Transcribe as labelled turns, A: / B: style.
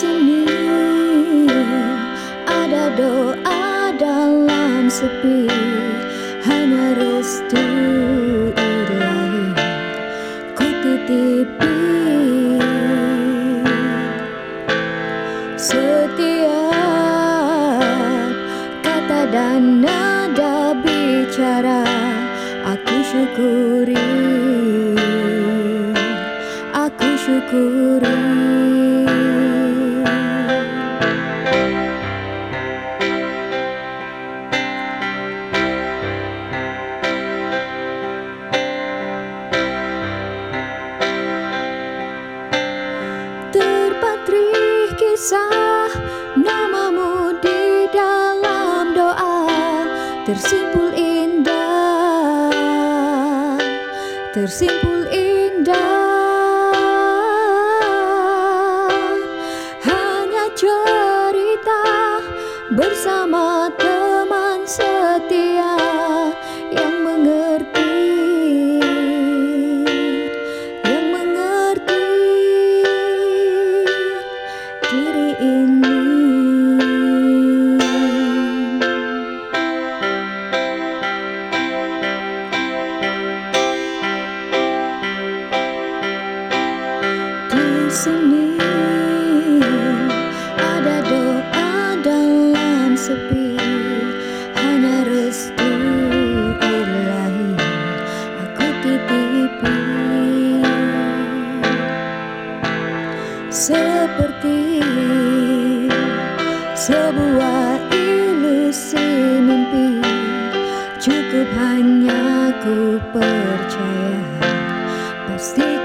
A: sini ada doa dalam sepi hanya restu ilahi. Ku titipi. Setiap kata dan nada bicara aku syukuri. Kisah namamu di dalam doa tersimpul indah tersimpul indah. Hanya cerita bersama sini. Ada doa dalam sepi hanya restu ilahi. Aku titipi. Seperti sebuah ilusi mimpi cukup hanya ku percaya. Pasti